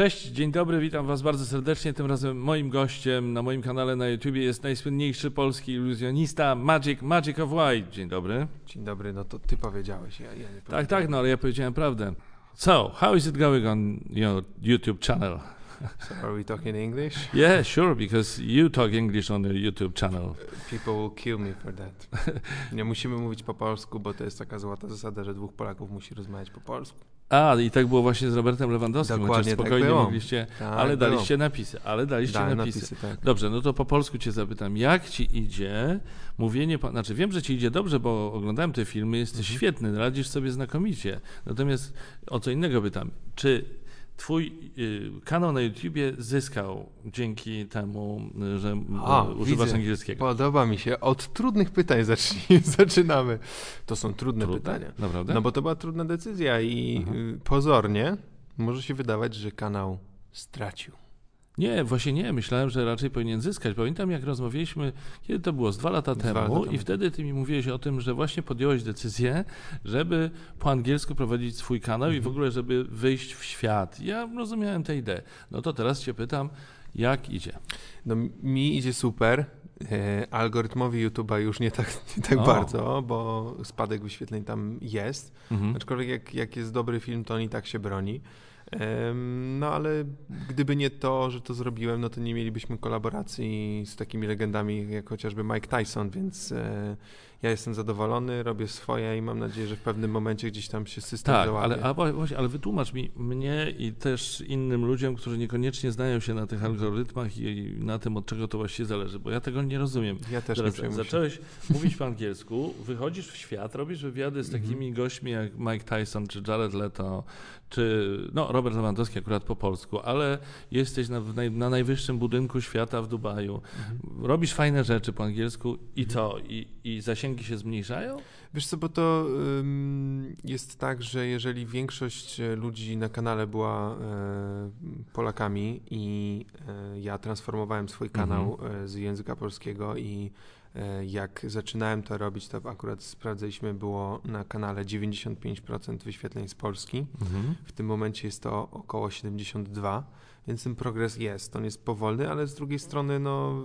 Cześć, dzień dobry, witam Was bardzo serdecznie. Tym razem moim gościem na moim kanale na YouTube jest najsłynniejszy polski iluzjonista Magic, Magic of White. Dzień dobry. Dzień dobry, no to ty powiedziałeś, ja, ja nie Tak, powiedziałem. tak, no ale ja powiedziałem prawdę. So, how is it going on your YouTube channel? So are we talking English? Yeah, sure, because you talk English on your YouTube channel. People will kill me for that. Nie musimy mówić po polsku, bo to jest taka złota zasada, że dwóch Polaków musi rozmawiać po polsku. A, i tak było właśnie z Robertem Lewandowskim, Dokładnie chociaż tak spokojnie było. mogliście, Tak, ale było. daliście napisy, ale daliście Dałem napisy. napisy, tak. Dobrze, no to po polsku cię zapytam, jak ci idzie mówienie, po, znaczy wiem, że ci idzie dobrze, bo oglądałem te filmy, jesteś Mhm. świetny, radzisz sobie znakomicie. Natomiast o co innego pytam, czy twój y, kanał na YouTubie zyskał dzięki temu, y, że A, y, używasz widzę. angielskiego? Podoba mi się. Od trudnych pytań zacznij, zaczynamy. To są trudne, Trudne? pytania. Naprawdę? No bo to była trudna decyzja i Mhm. y, pozornie może się wydawać, że kanał stracił. Nie, właśnie nie. Myślałem, że raczej powinien zyskać. Pamiętam, jak rozmawialiśmy, kiedy to było, z dwa lata Dwa temu, lata temu. i wtedy ty mi mówiłeś o tym, że właśnie podjąłeś decyzję, żeby po angielsku prowadzić swój kanał i w Mhm. ogóle, żeby wyjść w świat. Ja rozumiałem tę ideę. No to teraz cię pytam, jak idzie? No mi idzie super. E, algorytmowi YouTube'a już nie tak, nie tak O. bardzo, bo spadek wyświetleń tam jest. Mhm. Aczkolwiek jak, jak jest dobry film, to on i tak się broni. No ale gdyby nie to, że to zrobiłem, no to nie mielibyśmy kolaboracji z takimi legendami jak chociażby Mike Tyson, więc e, ja jestem zadowolony, robię swoje i mam nadzieję, że w pewnym momencie gdzieś tam się system Tak, załapie. ale, a właśnie, ale wytłumacz mi, mnie i też innym ludziom, którzy niekoniecznie znają się na tych algorytmach i na tym, od czego to właściwie zależy, bo ja tego nie rozumiem. Ja też Teraz nie przejmuję się. zacząłeś mówić po angielsku, wychodzisz w świat, robisz wywiady z takimi Mhm. gośćmi jak Mike Tyson, czy Jared Leto, czy no, Robert Lewandowski akurat po polsku, ale jesteś na, na najwyższym budynku świata w Dubaju. Mhm. Robisz fajne rzeczy po angielsku i co? I, i zasięgi się zmniejszają? Wiesz co, bo to ym, jest tak, że jeżeli większość e, ludzi na kanale była e, Polakami i e, ja transformowałem swój Mhm. kanał z języka polskiego i jak zaczynałem to robić, to akurat sprawdzaliśmy, było na kanale 95% wyświetleń z Polski. W tym momencie jest to około 72, więc ten progres jest. On jest powolny, ale z drugiej strony, no,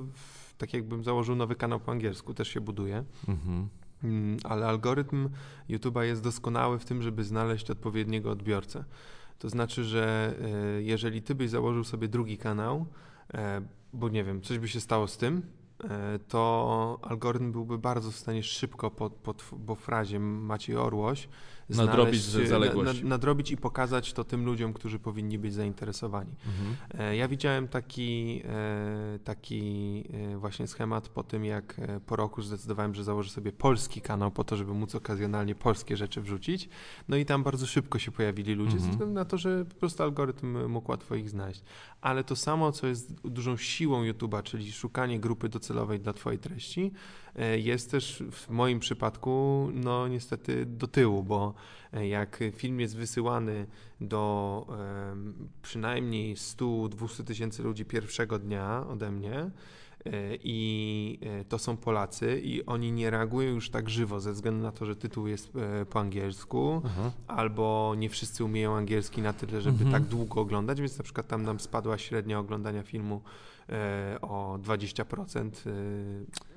tak jakbym założył nowy kanał po angielsku, też się buduje. Mhm. Mm, ale algorytm YouTube'a jest doskonały w tym, żeby znaleźć odpowiedniego odbiorcę. To znaczy, że e, jeżeli ty byś założył sobie drugi kanał, e, bo nie wiem, coś by się stało z tym, to algorytm byłby bardzo w stanie szybko po, po, po frazie Maciej Orłoś Nadrobić znaleźć, zaległość. nadrobić i pokazać to tym ludziom, którzy powinni być zainteresowani. Mhm. E, Ja widziałem taki, e, taki e, właśnie schemat po tym, jak e, po roku zdecydowałem, że założę sobie polski kanał po to, żeby móc okazjonalnie polskie rzeczy wrzucić. No i tam bardzo szybko się pojawili ludzie, Mhm. ze względu na to, że po prostu algorytm mógł łatwo ich znaleźć. Ale to samo, co jest dużą siłą YouTube'a, czyli szukanie grupy docelowej dla Twojej treści, e, jest też w moim przypadku, no niestety do tyłu, bo e, jak film jest wysyłany do przynajmniej 100-200 tysięcy ludzi pierwszego dnia ode mnie i e, to są Polacy i oni nie reagują już tak żywo ze względu na to, że tytuł jest e, po angielsku Aha. albo nie wszyscy umieją angielski na tyle, żeby Mhm. tak długo oglądać, więc na przykład tam nam spadła średnia oglądania filmu e, o 20%, e,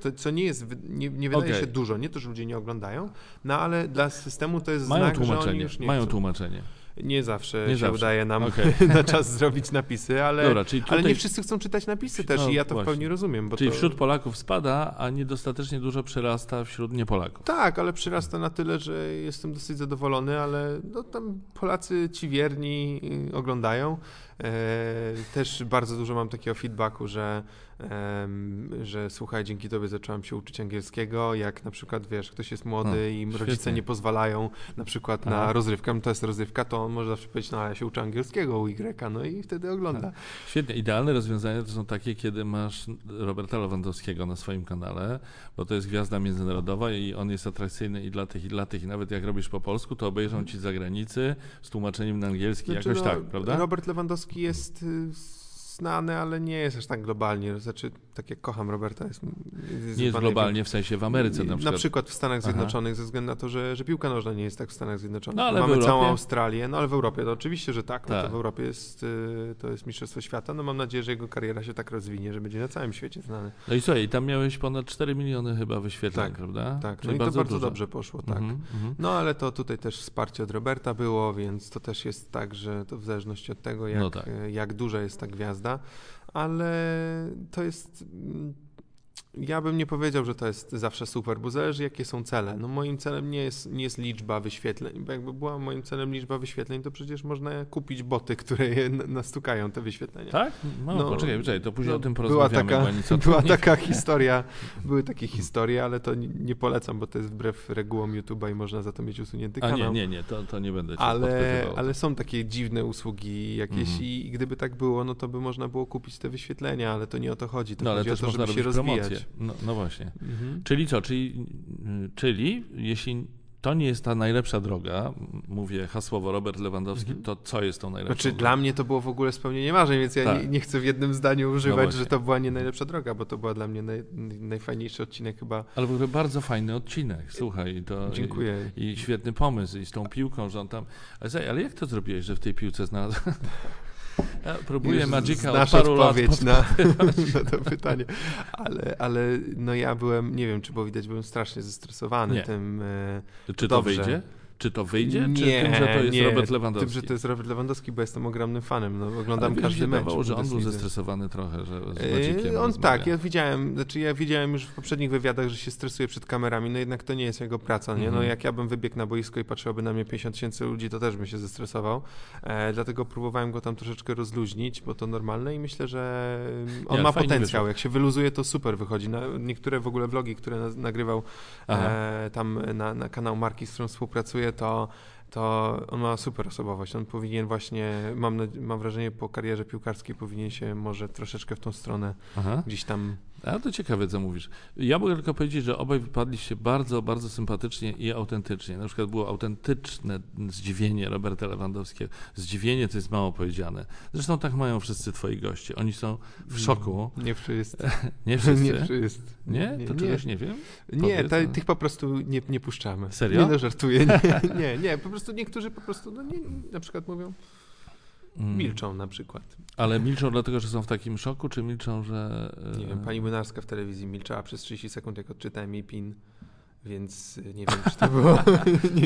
to, co nie jest, nie, nie wydaje Okej. się dużo, nie to, że ludzie nie oglądają, no ale dla systemu to jest Mają znak, że oni tłumaczenie, już nie mają chcą. tłumaczenie. Nie zawsze Nie się zawsze. udaje nam Okej. na czas zrobić napisy, ale, Dobra, czyli tutaj, ale nie wszyscy chcą czytać napisy też No i ja to właśnie. w pełni rozumiem. Bo czyli to... wśród Polaków spada, a niedostatecznie dużo przerasta wśród niepolaków. Tak, ale przyrasta na tyle, że jestem dosyć zadowolony, ale no, tam Polacy ci wierni y, oglądają. E, też bardzo dużo mam takiego feedbacku, że, że słuchaj, dzięki tobie zacząłem się uczyć angielskiego, jak na przykład, wiesz, ktoś jest młody O, i rodzice świetnie. nie pozwalają na przykład Aha. na rozrywkę, no to jest rozrywka, to on może zawsze powiedzieć, no ale ja się uczę angielskiego u Y, no i wtedy ogląda. Świetnie. Idealne rozwiązania to są takie, kiedy masz Roberta Lewandowskiego na swoim kanale, bo to jest gwiazda międzynarodowa i on jest atrakcyjny i dla tych, i dla tych. I nawet jak robisz po polsku, to obejrzą ci z zagranicy z tłumaczeniem na angielski, Znaczy, jakoś no, tak, prawda? Robert Lewandowski jest y, znany, ale nie jest aż tak globalnie. Znaczy, tak jak kocham Roberta, jest, jest nie jest globalnie, w sensie w Ameryce na przykład. Na przykład w Stanach Zjednoczonych, Aha. ze względu na to, że, że piłka nożna nie jest tak w Stanach Zjednoczonych. No, ale Mamy całą Australię, no ale w Europie to oczywiście, że tak, no to tak. w Europie jest, y, to jest Mistrzostwo Świata, no mam nadzieję, że jego kariera się tak rozwinie, że będzie na całym świecie znany. No i słuchaj, tam miałeś ponad 4 miliony chyba wyświetleń, tak, prawda? Tak, no i bardzo to bardzo dużo. dobrze poszło, tak. Mm -hmm. No ale to tutaj też wsparcie od Roberta było, więc to też jest tak, że to w zależności od tego, jak, no tak. jak duża jest ta gwiazda, ale to jest ja bym nie powiedział, że to jest zawsze super, bo zależy jakie są cele. No moim celem nie jest, nie jest liczba wyświetleń, bo jakby była moim celem liczba wyświetleń, to przecież można kupić boty, które je nastukają te wyświetlenia. Tak? No, no poczekaj, poczekaj, to później no, o tym porozmawiamy. Była taka, była taka historia, były takie historie, ale to nie, nie, polecam, bo to jest wbrew regułom YouTube'a i można za to mieć usunięty kanał. A nie, nie, nie, to, to nie będę cię ale, ale są takie dziwne usługi jakieś mhm. i gdyby tak było, no to by można było kupić te wyświetlenia, ale to nie o to chodzi. To no, ale chodzi też o to, żeby się rozwijać. Promocję. No, no właśnie. Mhm. Czyli co? Czyli, czyli jeśli to nie jest ta najlepsza droga, mówię hasłowo Robert Lewandowski, mhm. to co jest tą najlepszą Znaczy drogą? dla mnie to było w ogóle spełnienie marzeń, więc ja tak. nie, nie, chcę w jednym zdaniu używać, no że to była nie najlepsza droga, bo to była dla mnie naj, najfajniejszy odcinek chyba. Ale w ogóle bardzo fajny odcinek, słuchaj. To Dziękuję. I, I, świetny pomysł i z tą piłką, że on tam... Ale, ale jak to zrobiłeś, że w tej piłce znalazł... Ja próbuję Już Magica od paru odpowiedź lat na, na to pytanie, ale, ale no ja byłem, nie wiem czy było widać, byłem strasznie zestresowany nie. tym. E, czy to dobrze. wyjdzie? Czy to wyjdzie, nie, czy tym, że to jest nie, Robert Lewandowski? Tym, że to jest Robert Lewandowski, bo jestem ogromnym fanem. No, oglądam Ale każdy mecz. Wydawało, że on był zestresowany trochę, że z yy, On tak, ja widziałem, znaczy ja widziałem już w poprzednich wywiadach, że się stresuje przed kamerami, no jednak to nie jest jego praca, nie? No mhm. jak ja bym wybiegł na boisko i patrzyłoby na mnie 50 tysięcy ludzi, to też bym się zestresował. E, dlatego próbowałem go tam troszeczkę rozluźnić, bo to normalne i myślę, że on nie, ma potencjał. Jak się wyluzuje, to super wychodzi. Na, niektóre w ogóle vlogi, które nagrywał e, tam na, na kanał marki, z którą to to on ma super osobowość. On powinien właśnie, mam, mam wrażenie, po karierze piłkarskiej powinien się może troszeczkę w tą stronę Aha. gdzieś tam a to ciekawe, co mówisz. Ja mogę tylko powiedzieć, że obaj wypadliście bardzo, bardzo sympatycznie i autentycznie. Na przykład było autentyczne zdziwienie Roberta Lewandowskiego. Zdziwienie to jest mało powiedziane. Zresztą tak mają wszyscy twoi goście. Oni są w szoku. Nie wszyscy. nie wszyscy? Nie wszyscy. Nie? To nie, czegoś nie wiem? Nie, ta, tych po prostu nie, nie puszczamy. Serio? Nie, no żartuję. Nie, nie, nie, po prostu niektórzy po prostu no, nie, na przykład mówią. Milczą na przykład. Ale milczą dlatego, że są w takim szoku, czy milczą, że... Nie wiem, pani Młynarska w telewizji milczała przez 30 sekund, jak odczytałem jej PIN. Więc nie wiem, czy to było.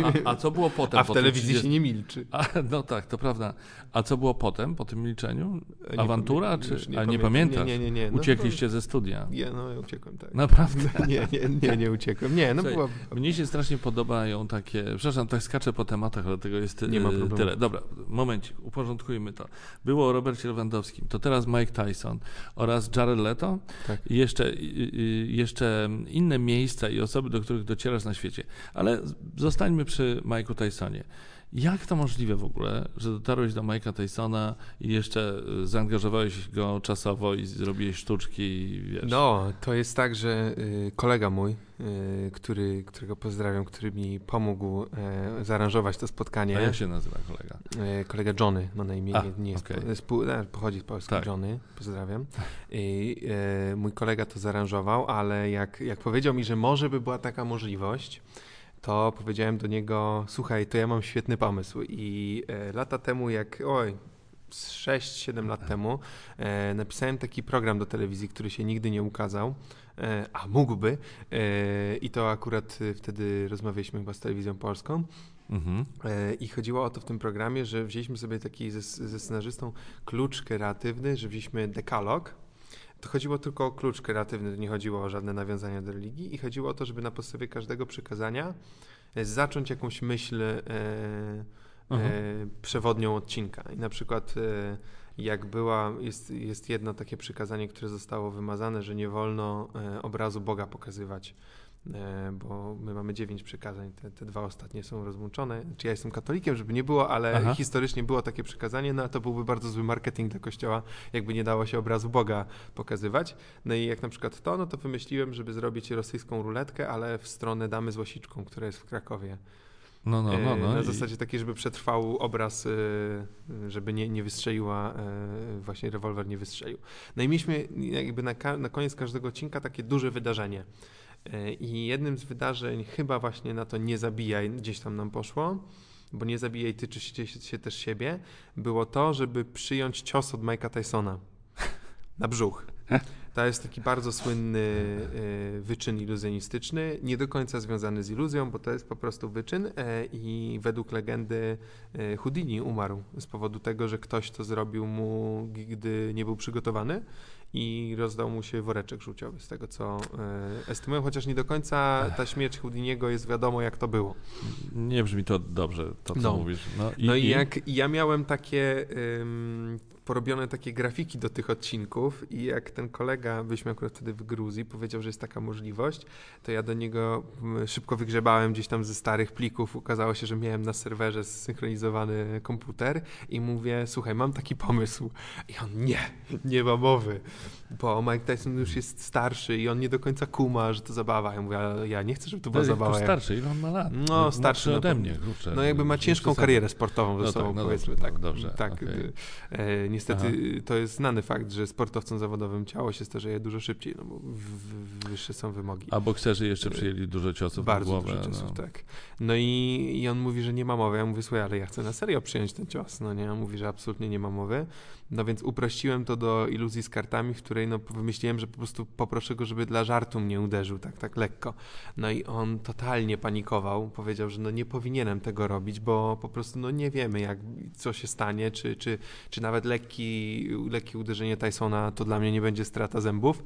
a, a, co było potem? A w po telewizji 30... się nie milczy. A, no tak, to prawda. A co było potem, po tym milczeniu? Awantura? Nie, czy... Nie, a nie pamiętasz? Nie, nie, nie. No, Uciekliście ze studia. Ja, no, uciekłem, tak. Naprawdę? nie, nie, nie, nie uciekłem. Nie, no Słuchaj, była... Mnie się strasznie podobają takie... Przepraszam, tak skaczę po tematach, dlatego jest nie ma e, problemu. tyle. Dobra, momencik, uporządkujmy to. Było o Robercie Lewandowskim, to teraz Mike Tyson oraz Jared Leto. Tak. I jeszcze, jeszcze inne miejsca i osoby, do których docierasz na świecie. Ale zostańmy przy Mike'u Tysonie. Jak to możliwe w ogóle, że dotarłeś do Mike'a Tysona i jeszcze y, zaangażowałeś go czasowo i zrobiłeś sztuczki i wiesz? No, to jest tak, że y, kolega mój, y, który, którego pozdrawiam, który mi pomógł zaaranżować to spotkanie. A jak się nazywa kolega? Kolega Johnny, ma na imię, A, nie, nie jest, okay. jest pochodzi z Polski, tak. Johnny, pozdrawiam. I, mój kolega to zaaranżował, ale jak, jak powiedział mi, że może by była taka możliwość, to powiedziałem do niego, słuchaj, to ja mam świetny pomysł. I e, lata temu, jak, oj, 6-7 lat temu e, napisałem taki program do telewizji, który się nigdy nie ukazał, e, a mógłby e, i to akurat wtedy rozmawialiśmy chyba z telewizją polską. Mhm. E, i chodziło o to w tym programie, że wzięliśmy sobie taki ze, ze scenarzystą klucz kreatywny, że wzięliśmy dekalog, to chodziło tylko o klucz kreatywny, nie chodziło o żadne nawiązania do religii i chodziło o to, żeby na podstawie każdego przykazania e, zacząć jakąś myśl e, e, przewodnią odcinka. I na przykład e, jak była, jest, jest jedno takie przykazanie, które zostało wymazane, że nie wolno e, obrazu Boga pokazywać bo my mamy dziewięć przykazań, te, te, dwa ostatnie są rozłączone. Czy ja jestem katolikiem, żeby nie było, ale Aha. historycznie było takie przykazanie, no a to byłby bardzo zły marketing dla kościoła, jakby nie dało się obrazu Boga pokazywać. No i jak na przykład to, no to wymyśliłem, żeby zrobić rosyjską ruletkę, ale w stronę damy z łasiczką, która jest w Krakowie. No, no, no, no. Na zasadzie takiej, żeby przetrwał obraz, e, żeby nie, nie wystrzeliła, e, właśnie rewolwer nie wystrzelił. No i mieliśmy jakby na, na koniec każdego odcinka takie duże wydarzenie. E, I jednym z wydarzeń, chyba właśnie na to nie zabijaj, gdzieś tam nam poszło, bo nie zabijaj tyczy się, się też siebie, było to, żeby przyjąć cios od Mike'a Tysona na brzuch. To jest taki bardzo słynny e, wyczyn iluzjonistyczny, nie do końca związany z iluzją, bo to jest po prostu wyczyn e, i według legendy Houdini umarł z powodu tego, że ktoś to zrobił mu, gdy nie był przygotowany i rozdał mu się woreczek żółciowy, z tego co e, estymują, chociaż nie do końca ta śmierć Houdiniego jest wiadomo jak to było. Nie brzmi to dobrze, to co No. mówisz. No No i jak i ja miałem takie porobione takie grafiki do tych odcinków i jak ten kolega, byliśmy akurat wtedy w Gruzji, powiedział, że jest taka możliwość, to ja do niego mm, szybko wygrzebałem gdzieś tam ze starych plików. Okazało się, że miałem na serwerze zsynchronizowany komputer i mówię, słuchaj, mam taki pomysł. I on, nie, nie ma mowy, bo Mike Tyson już jest starszy i on nie do końca kuma, że to zabawa. Ja mówię, ja nie chcę, żeby to była jest zabawa. to starszy, ile on ma lat? No, Młodszy starszy na ode mnie, kurczę. No jakby ma ciężką karierę sportową ze No sobą, tak, no powiedzmy dobrze, tak. no dobrze, tak okej. Niestety to jest znany fakt, że sportowcom zawodowym ciało się starzeje dużo szybciej, no bo wyższe są wymogi. A bokserzy jeszcze przyjęli dużo ciosów Bardzo głowę. dużo ciosów, no. tak. No i, i on mówi, że nie ma mowy. Ja mówię, słuchaj, ale ja chcę na serio przyjąć ten cios. No nie, on mówi, że absolutnie nie ma mowy. No więc uprościłem to do iluzji z kartami, w której no wymyśliłem, że po prostu poproszę go, żeby dla żartu mnie uderzył, tak, tak lekko. No i on totalnie panikował. Powiedział, że no nie powinienem tego robić, bo po prostu no nie wiemy, jak, co się stanie, czy, czy, czy nawet lekki, lekkie uderzenie Tysona to dla mnie nie będzie strata zębów.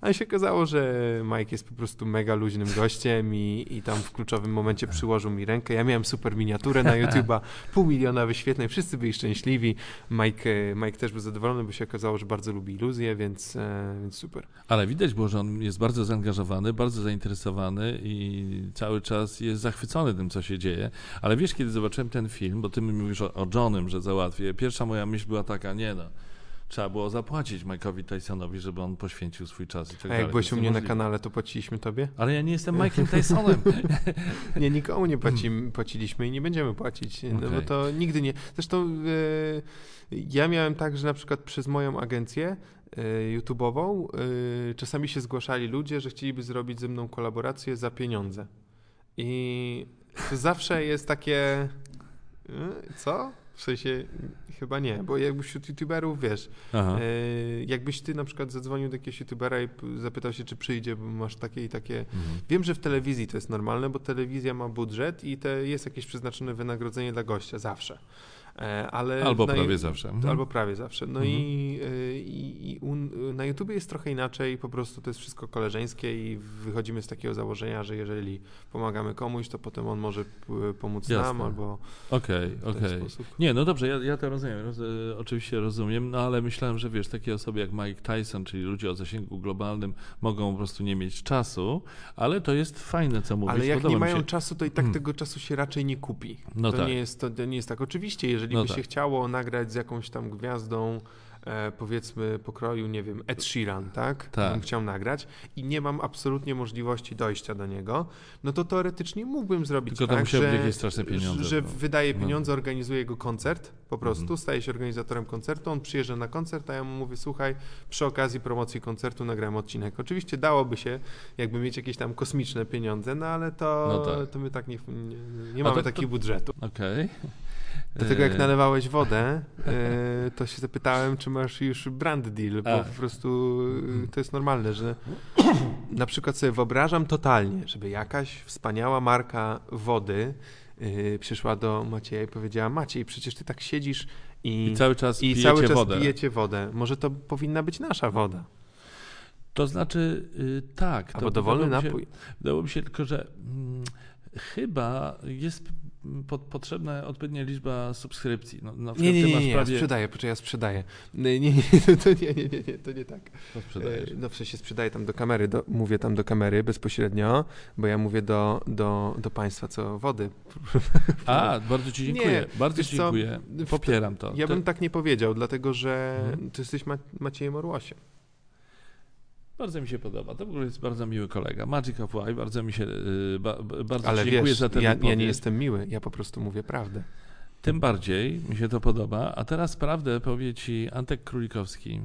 A się okazało, że Mike jest po prostu mega luźnym gościem i, i tam w kluczowym momencie przyłożył mi rękę. Ja miałem super miniaturę na YouTube'a, pół miliona wyświetleń, wszyscy byli szczęśliwi. Mike, e, Mike też był zadowolony, bo się okazało, że bardzo lubi iluzję, więc, e, więc super. Ale widać było, że on jest bardzo zaangażowany, bardzo zainteresowany i cały czas jest zachwycony tym, co się dzieje. Ale wiesz, kiedy zobaczyłem ten film, bo ty mi mówisz o, o Johnem, że załatwię, pierwsza moja myśl była taka, nie no, trzeba było zapłacić Mike'owi Tysonowi, żeby on poświęcił swój czas i tak A dalej. jak byłeś u mnie na niemożliwe. kanale, to płaciliśmy tobie? Ale ja nie jestem Mike'em Tysonem. Nie, nikomu nie płaci, płaciliśmy i nie będziemy płacić, no bo to nigdy nie. Zresztą e, ja miałem tak, że na przykład przez moją agencję e, YouTube'ową e, czasami się zgłaszali ludzie, że chcieliby zrobić ze mną kolaborację za pieniądze. I zawsze jest takie co? W sensie chyba nie, bo jakby wśród YouTuberów, wiesz, e, jakbyś ty na przykład zadzwonił do jakiegoś YouTubera i zapytał się, czy przyjdzie, bo masz takie i takie Mhm. Wiem, że w telewizji to jest normalne, bo telewizja ma budżet i te jest jakieś przeznaczone wynagrodzenie dla gościa zawsze. E, Ale Albo na, prawie zawsze. Mhm. Albo prawie zawsze. No Mhm. i, y, i, i u, na YouTubie jest trochę inaczej, po prostu to jest wszystko koleżeńskie i wychodzimy z takiego założenia, że jeżeli pomagamy komuś, to potem on może pomóc Jasne. nam albo Okej, ten okej. sposób. Nie, no dobrze, ja, ja to rozumiem, roz, e, oczywiście rozumiem, no ale myślałem, że wiesz, takie osoby jak Mike Tyson, czyli ludzie o zasięgu globalnym mogą po prostu nie mieć czasu, ale to jest fajne, co mówisz. Ale jak Podoba nie mają się. czasu, to i tak Hmm. tego czasu się raczej nie kupi. No to, tak. nie jest, to, to nie jest tak. Oczywiście, jeżeli No by tak. się chciało nagrać z jakąś tam gwiazdą, e, powiedzmy pokroju, nie wiem, Ed Sheeran, tak? Tak. Bym chciał nagrać i nie mam absolutnie możliwości dojścia do niego, no to teoretycznie mógłbym zrobić Tylko tak, że, jakieś straszne pieniądze, że wydaje no. pieniądze, organizuje jego koncert po prostu, Mhm. staje się organizatorem koncertu, on przyjeżdża na koncert, a ja mu mówię, słuchaj, przy okazji promocji koncertu nagrałem odcinek. Oczywiście dałoby się jakby mieć jakieś tam kosmiczne pieniądze, no ale to, No tak. to my tak nie, nie, nie mamy to- takiego to- budżetu. Okej. Dlatego jak E, nalewałeś wodę, e, to się zapytałem, czy masz już brand deal, bo A. po prostu e, to jest normalne, że na przykład sobie wyobrażam totalnie, żeby jakaś wspaniała marka wody przyszła do Macieja i powiedziała, Maciej, przecież ty tak siedzisz i, I cały czas i pijecie cały czas wodę. pijecie wodę. Może to powinna być nasza woda, To znaczy, y, tak. albo to dowolny napój. Wydało mi się tylko, że mm, chyba jest po, potrzebna odpowiednia liczba subskrypcji. No, na Nie, nie, nie, masz nie, ja prawie... sprzedaję, poczekaj, ja sprzedaję. Nie, nie, nie, to nie, nie, nie, nie, to nie tak. To sprzedajesz. E, No w sensie sprzedaję tam do kamery, do, mówię tam do kamery bezpośrednio, bo ja mówię do, do, do państwa, co wody. A, bardzo ci dziękuję. Nie, bardzo ci dziękuję. Popieram to. Ja to bym tak nie powiedział, dlatego że Mhm. ty jesteś Ma- Maciejem Orłosiem. Bardzo mi się podoba. To w ogóle jest bardzo miły kolega. Magic of Life, bardzo mi się, y, ba, bardzo Ale dziękuję wiesz, za ten ja, ja nie jestem miły, ja po prostu mówię prawdę. Tym bardziej mi się to podoba. A teraz prawdę powie ci Antek Królikowski.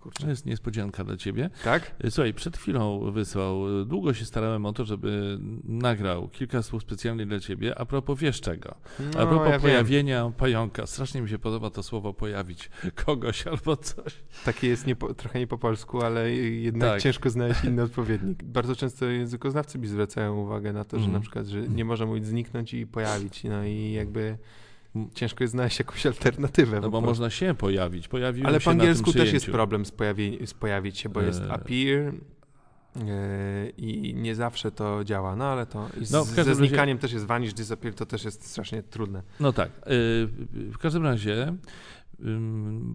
O To kurczę. jest niespodzianka dla ciebie. Tak? Słuchaj, przed chwilą wysłał. Długo się starałem o to, żeby nagrał kilka słów specjalnie dla ciebie. A propos wiesz czego? A propos No, ja wiem. pojawienia pająka. Strasznie mi się podoba to słowo pojawić kogoś albo coś. Takie jest nie po, trochę nie po polsku, ale jednak Tak. ciężko znaleźć inny odpowiednik. Bardzo często językoznawcy mi zwracają uwagę na to, że Mhm. na przykład, że nie można mówić zniknąć i pojawić. No i jakby ciężko jest znaleźć jakąś alternatywę. No bo można się pojawić. Pojawiłem Ale się po na tym angielsku też jest problem z, pojawie, z pojawić się, bo jest Eee. appear e, i nie zawsze to działa. No ale to z, No, każdym ze razie- znikaniem też jest vanish, disappear, to też jest strasznie trudne. No tak. y, W każdym razie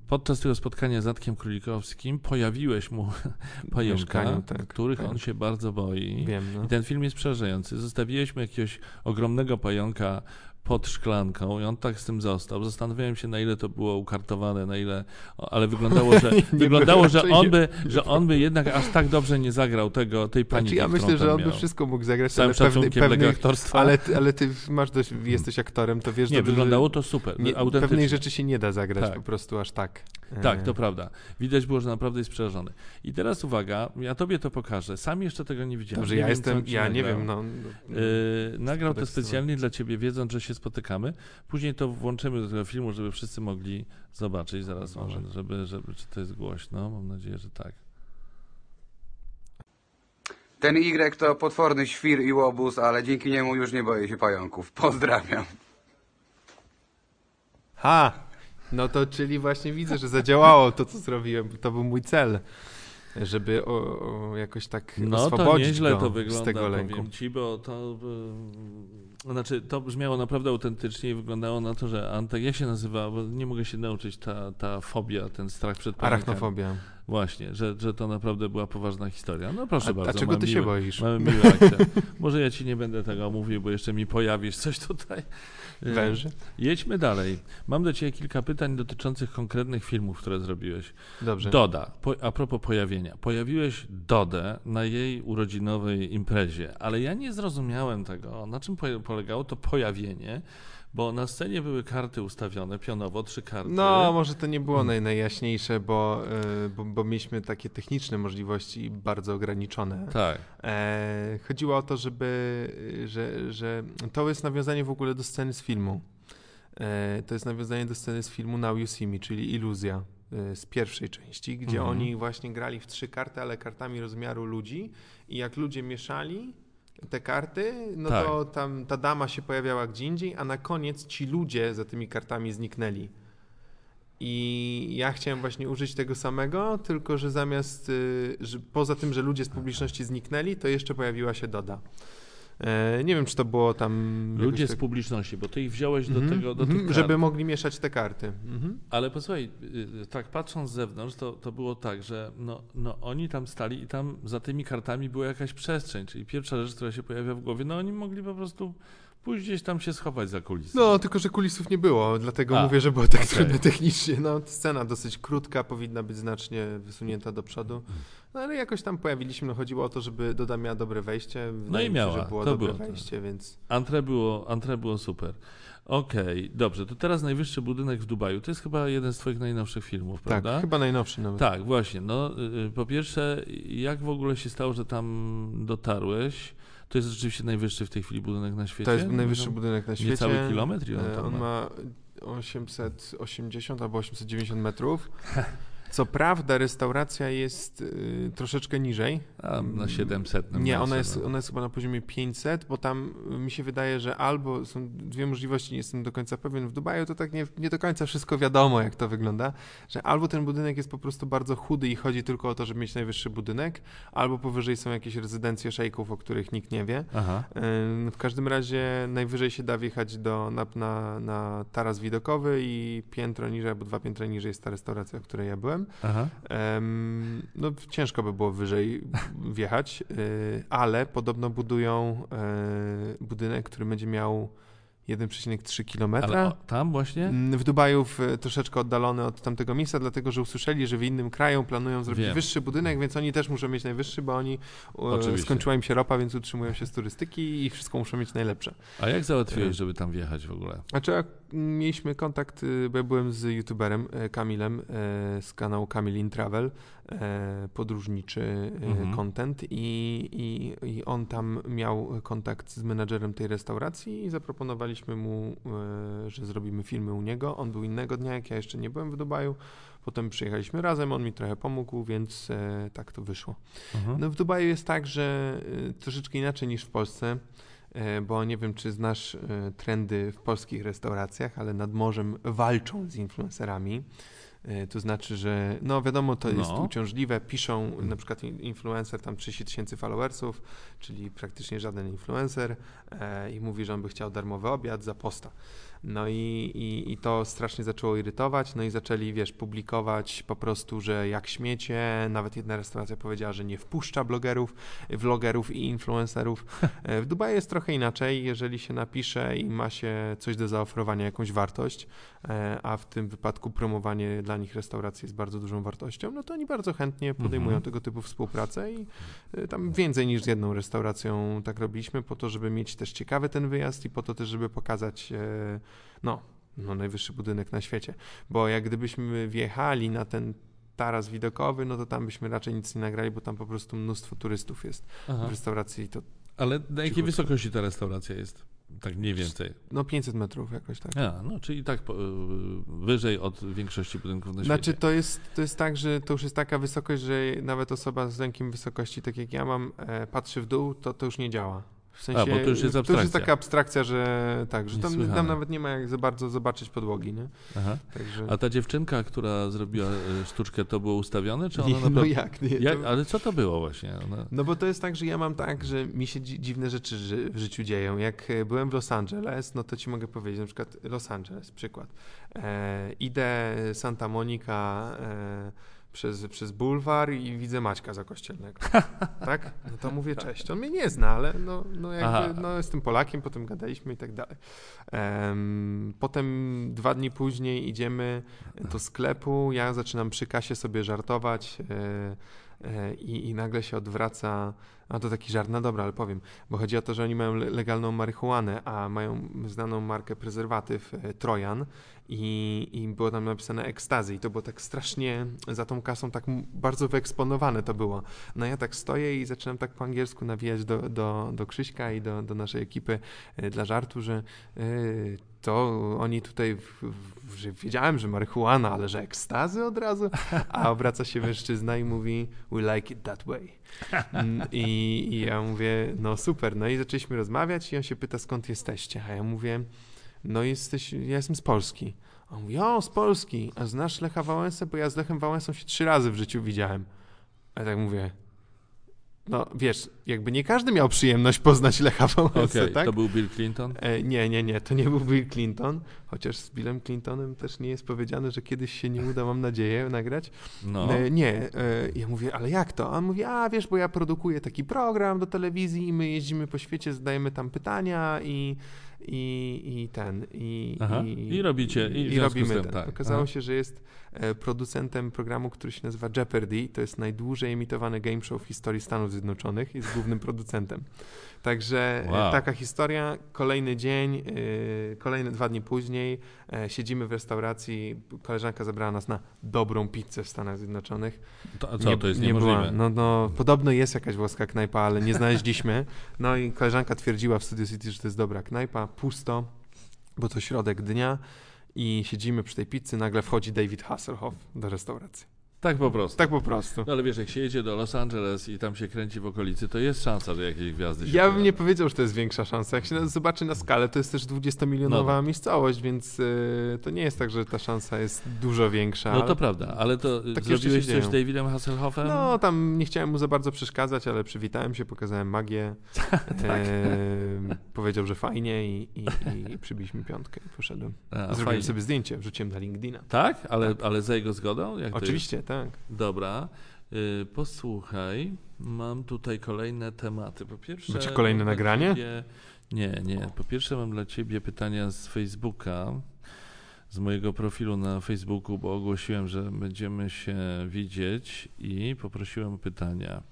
podczas tego spotkania z Atkiem Królikowskim pojawiłeś mu pająka, tak. których on Pająk. się bardzo boi. Wiem, no. I ten film jest przerażający. Zostawiłeś mu jakiegoś ogromnego pająka pod szklanką i on tak z tym został. Zastanawiałem się, na ile to było ukartowane, na ile, ale wyglądało, że, Nie wyglądało, że on nie. by, że on by jednak aż tak dobrze nie zagrał tego, tej paniki, Znaczy, ja myślę, że on by miał. wszystko mógł zagrać, całym ale pewny, pewnych, aktorstwa. ale, ty- ale ty masz dość, jesteś aktorem, to wiesz nie, dobrze, wyglądało to super, nie, autentycznie. pewnej rzeczy się nie da zagrać Tak. po prostu aż tak. Tak, E, to prawda. Widać było, że naprawdę jest przerażony. I teraz uwaga, ja tobie to pokażę. Sam jeszcze tego nie widziałem. Dobrze, nie ja wiem, jestem, ja nie nagrał. wiem, no. Yy, nagrał to specjalnie dla ciebie, wiedząc, że się spotykamy. Później to włączymy do tego filmu, żeby wszyscy mogli zobaczyć. Zaraz Dobrze. może, żeby, żeby, czy to jest głośno. Mam nadzieję, że tak. Ten Y to potworny świr i łobuz, ale dzięki niemu już nie boję się pająków. Pozdrawiam. Ha! No to czyli właśnie widzę, że zadziałało to, co zrobiłem. To był mój cel, żeby o, o jakoś tak No to oswobodzić nieźle go to z wygląda, tego lęku. powiem ci, bo to... Znaczy, to brzmiało naprawdę autentycznie i wyglądało na to, że Antek, jak się nazywa, bo nie mogę się nauczyć, ta, ta fobia, ten strach przed pająkiem. Arachnofobia. Właśnie, że, że to naprawdę była poważna historia. No proszę A, bardzo. a czego ty się miły- boisz? Mamy miły akcent. Może ja ci nie będę tego mówił, bo jeszcze mi pojawisz coś tutaj. E, Węży? Jedźmy dalej. Mam do ciebie kilka pytań dotyczących konkretnych filmów, które zrobiłeś. Dobrze. Doda, po, a propos pojawienia. Pojawiłeś Dodę na jej urodzinowej imprezie, ale ja nie zrozumiałem tego, na czym polegało to pojawienie, bo na scenie były karty ustawione pionowo, trzy karty. No, może to nie było naj, najjaśniejsze, bo, y, bo, bo mieliśmy takie techniczne możliwości bardzo ograniczone. Tak. E, chodziło o to, żeby, że, że to jest nawiązanie w ogóle do sceny z filmu. E, to jest nawiązanie do sceny z filmu Now You See Me, czyli Iluzja y, z pierwszej części, gdzie Mhm. oni właśnie grali w trzy karty, ale kartami rozmiaru ludzi i jak ludzie mieszali te karty, no Tak. to tam ta dama się pojawiała gdzie indziej, a na koniec ci ludzie za tymi kartami zniknęli. I ja chciałem właśnie użyć tego samego, tylko że zamiast, y, że poza tym, że ludzie z publiczności zniknęli, to jeszcze pojawiła się Doda. E, nie wiem, czy to było tam. Ludzie jakoś z tak- publiczności, bo ty ich wziąłeś do Mhm, tego, do tych kart. Żeby mogli mieszać te karty. Mhm. Ale posłuchaj, y, tak patrząc z zewnątrz, to, to było tak, że no, no oni tam stali i tam za tymi kartami była jakaś przestrzeń, czyli pierwsza rzecz, która się pojawia w głowie, no oni mogli po prostu pójść gdzieś tam się schować za kulisy. No, tylko że kulisów nie było, dlatego A, mówię, że było tak okej. trudne technicznie. No, scena dosyć krótka, powinna być znacznie wysunięta do przodu. No ale jakoś tam pojawiliśmy, no chodziło o to, żeby Doda miała dobre wejście. Mi się, miała, że było to dobre było to. wejście, więc. Antre było, antre było super. Okej, dobrze, to teraz najwyższy budynek w Dubaju. To jest chyba jeden z twoich najnowszych filmów, prawda? Tak, chyba najnowszy nawet. Tak, właśnie. No, y, po pierwsze, jak w ogóle się stało, że tam dotarłeś? To jest rzeczywiście najwyższy w tej chwili budynek na świecie? To jest najwyższy budynek na świecie. Niecały kilometr i on E, On ma 880 albo 890 metrów. Co prawda restauracja jest y, troszeczkę niżej. A na 700. Nie, ona jest, no. ona jest chyba na poziomie 500, bo tam y, mi się wydaje, że albo są dwie możliwości, nie jestem do końca pewien. W Dubaju to tak nie, nie do końca wszystko wiadomo, jak to wygląda, że albo ten budynek jest po prostu bardzo chudy i chodzi tylko o to, żeby mieć najwyższy budynek, albo powyżej są jakieś rezydencje szejków, o których nikt nie wie. Aha. Ym, W każdym razie najwyżej się da wjechać do, na, na, na taras widokowy i piętro niżej, albo dwa piętra niżej jest ta restauracja, w której ja byłem. Em, no, ciężko by było wyżej wjechać, y, ale podobno budują e, budynek, który będzie miał 1,3 km. Ale o, tam właśnie? W Dubaju w, troszeczkę oddalony od tamtego miejsca, dlatego że usłyszeli, że w innym kraju planują zrobić Wiem. wyższy budynek, więc oni też muszą mieć najwyższy, bo oni e, Oczywiście. skończyła im się ropa, więc utrzymują się z turystyki i wszystko muszą mieć najlepsze. A jak E. załatwiłeś, żeby tam wjechać w ogóle? Znaczy, mieliśmy kontakt, y, bo ja byłem z youtuberem e, Kamilem e, z kanału Kamil in Travel, e, podróżniczy Mhm. content i, i, i on tam miał kontakt z menadżerem tej restauracji i zaproponowaliśmy mu, że zrobimy filmy u niego. On był innego dnia, jak ja jeszcze nie byłem w Dubaju. Potem przyjechaliśmy razem, on mi trochę pomógł, więc tak to wyszło. Mhm. No w Dubaju jest tak, że troszeczkę inaczej niż w Polsce, bo nie wiem, czy znasz y, trendy w polskich restauracjach, ale nad morzem walczą z influencerami. Y, To znaczy, że no wiadomo, to jest No. uciążliwe. Piszą na przykład in- influencer tam 30 tysięcy followersów, czyli praktycznie żaden influencer e, i mówi, że on by chciał darmowy obiad za posta. No i, i, i to strasznie zaczęło irytować, no i zaczęli, wiesz, publikować po prostu, że jak śmiecie, nawet jedna restauracja powiedziała, że nie wpuszcza blogerów, vlogerów i influencerów. E, W Dubaju jest trochę inaczej, jeżeli się napisze i ma się coś do zaoferowania, jakąś wartość, e, a w tym wypadku promowanie dla nich restauracji jest bardzo dużą wartością, no to oni bardzo chętnie podejmują Mhm. tego typu współpracę i e, tam więcej niż z jedną restauracją tak robiliśmy, po to, żeby mieć też ciekawy ten wyjazd i po to też, żeby pokazać, no, no najwyższy budynek na świecie. Bo jak gdybyśmy wjechali na ten taras widokowy, no to tam byśmy raczej nic nie nagrali, bo tam po prostu mnóstwo turystów jest Aha. w restauracji. To Ale na jakiej Cichutko. wysokości ta restauracja jest? Tak mniej więcej. no 500 metrów jakoś tak. A, no, czyli tak y, wyżej od większości budynków na Znaczy świecie. to jest, to jest tak, że to już jest taka wysokość, że nawet osoba z lękiem wysokości, tak jak ja mam, e, patrzy w dół, to to już nie działa. W sensie, bo to już jest To już jest abstrakcja. taka abstrakcja, że tak, że tam, tam nawet nie ma jak za bardzo zobaczyć podłogi, nie? Aha. Także... A ta dziewczynka, która zrobiła y, sztuczkę, to było ustawione? Czy ona nie, no naprawdę... jak? Nie, jak? to... Ale co to było właśnie? Ona... No bo to jest tak, że ja mam tak, że mi się dzi- dziwne rzeczy w życiu dzieją. Jak e, byłem w Los Angeles, no to ci mogę powiedzieć, na przykład Los Angeles, przykład. E, idę Santa Monica e, przez, przez bulwar i widzę Maćka Zakościelnego. tak? No to mówię cześć. On mnie nie zna, ale no, no Aha. jakby, no jestem Polakiem, potem gadaliśmy i tak dalej. Em, potem dwa dni później idziemy do sklepu, ja zaczynam przy kasie sobie żartować e, e, i, i nagle się odwraca, a to taki żart, no dobra, ale powiem, bo chodzi o to, że oni mają le- legalną marihuanę, a mają znaną markę prezerwatyw e, Trojan i, i było tam napisane ekstazy i to było tak strasznie za tą kasą tak bardzo wyeksponowane to było. No ja tak stoję i zaczynam tak po angielsku nawijać do, do, do Krzyśka i do, do naszej ekipy e, dla żartu, że e, to oni tutaj, w, w, że wiedziałem, że marihuana, ale że ekstazy od razu, a obraca się mężczyzna i mówi we like it that way. Mm, I, I ja mówię, no super, no i zaczęliśmy rozmawiać i on się pyta, skąd jesteście, a ja mówię, no jesteś, ja jestem z Polski. A on mówi, o, z Polski, a znasz Lecha Wałęsę? Bo ja z Lechem Wałęsą się trzy razy w życiu widziałem. A ja tak mówię, no wiesz, jakby nie każdy miał przyjemność poznać Lecha Wałęsę, Okej, tak? to był Bill Clinton? E, nie, nie, nie, to nie był Bill Clinton, chociaż z Billem Clintonem też nie jest powiedziane, że kiedyś się nie uda, mam nadzieję, nagrać. No. E, nie, e, ja mówię, ale jak to? A on mówi, a wiesz, bo ja produkuję taki program do telewizji i my jeździmy po świecie, zadajemy tam pytania i, i, i ten, i, Aha. I robicie, i w i z robimy ten. tak. Okazało Aha. się, że jest producentem programu, który się nazywa Jeopardy, to jest najdłużej emitowany game show w historii Stanów Zjednoczonych, jest głównym producentem. Także e, Wow. taka historia, kolejny dzień, e, kolejne dwa dni później e, siedzimy w restauracji, koleżanka zabrała nas na dobrą pizzę w Stanach Zjednoczonych. To, co, to jest nie niemożliwe? Była. No, no, podobno jest jakaś włoska knajpa, ale nie znaleźliśmy. No i koleżanka twierdziła w Studio City, że to jest dobra knajpa, pusto, bo to środek dnia i siedzimy przy tej pizzy, nagle wchodzi David Hasselhoff do restauracji. Tak po prostu. Tak po prostu. No ale wiesz, jak się jedzie do Los Angeles i tam się kręci w okolicy, to jest szansa, że jakieś gwiazdy się Ja bym nie powiedział, że to jest większa szansa. Jak się zobaczy na skalę, to jest też 20-milionowa No miejscowość, więc y, to nie jest tak, że ta szansa jest dużo większa. No to prawda, ale to Tak zrobiłeś coś z. Davidem Hasselhoffem? No, tam nie chciałem mu za bardzo przeszkadzać, ale przywitałem się, pokazałem magię. Tak. e, powiedział, że fajnie i, i, i przybiliśmy piątkę i poszedłem. A, Zrobiłem fajnie. sobie zdjęcie, wrzuciłem na LinkedIna. Tak? Ale, ale za jego zgodą? Jak Oczywiście, tak. Jest? Dobra. Y, posłuchaj, mam tutaj kolejne tematy. Po pierwsze... Macie kolejne nagranie? ciebie- Nie, nie. Po pierwsze mam dla ciebie pytania z Facebooka, z mojego profilu na Facebooku, bo ogłosiłem, że będziemy się widzieć i poprosiłem o pytania.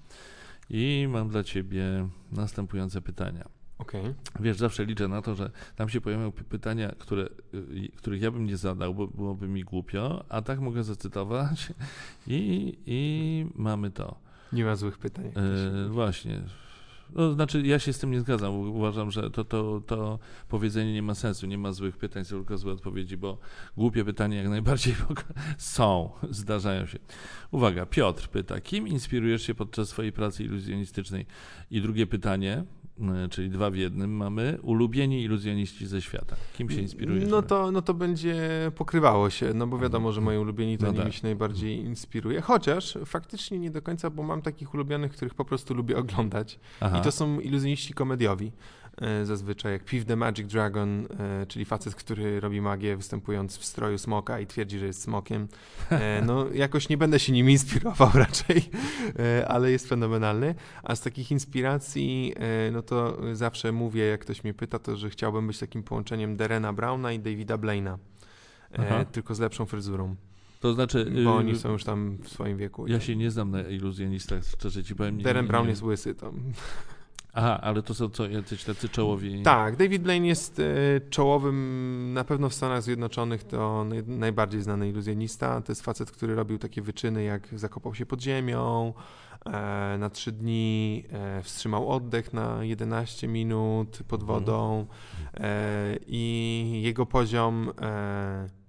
I mam dla ciebie następujące pytania. Okej. Wiesz, zawsze liczę na to, że tam się pojawią py- pytania, które, y, których ja bym nie zadał, bo byłoby mi głupio, a tak mogę zacytować i, i mamy to. Nie ma złych pytań. mówi. właśnie. No, znaczy, ja się z tym nie zgadzam. Uważam, że to, to, to powiedzenie nie ma sensu. Nie ma złych pytań, są tylko złe odpowiedzi, bo głupie pytania jak najbardziej są, zdarzają się. Uwaga, Piotr pyta, kim inspirujesz się podczas swojej pracy iluzjonistycznej? I drugie pytanie, czyli dwa w jednym mamy, ulubieni iluzjoniści ze świata. Kim się inspirujesz? No to, no to będzie pokrywało się, no bo wiadomo, że moi ulubieni to No nimi tak. się najbardziej inspiruje. Chociaż faktycznie nie do końca, bo mam takich ulubionych, których po prostu lubię oglądać. Aha. I to są iluzjoniści komediowi. E, Zazwyczaj jak Piv the Magic Dragon, e, czyli facet, który robi magię występując w stroju smoka i twierdzi, że jest smokiem. E, No jakoś nie będę się nim inspirował raczej, ale jest fenomenalny. A z takich inspiracji, no to zawsze mówię, jak ktoś mnie pyta, to że chciałbym być takim połączeniem Derena Browna i Davida Blaina. Tylko z lepszą fryzurą, To znaczy, bo y, oni są już tam w swoim wieku. ja się nie znam na iluzjonistach, szczerze ci powiem. nie- Brown jest łysy tam. Aha, ale to są co, jacyś tacy czołowi... Tak, David Blaine jest e, czołowym, na pewno w Stanach Zjednoczonych to naj, najbardziej znany iluzjonista. To jest facet, który robił takie wyczyny, jak zakopał się pod ziemią e, na trzy dni, e, wstrzymał oddech na 11 minut pod Mhm. wodą i jego poziom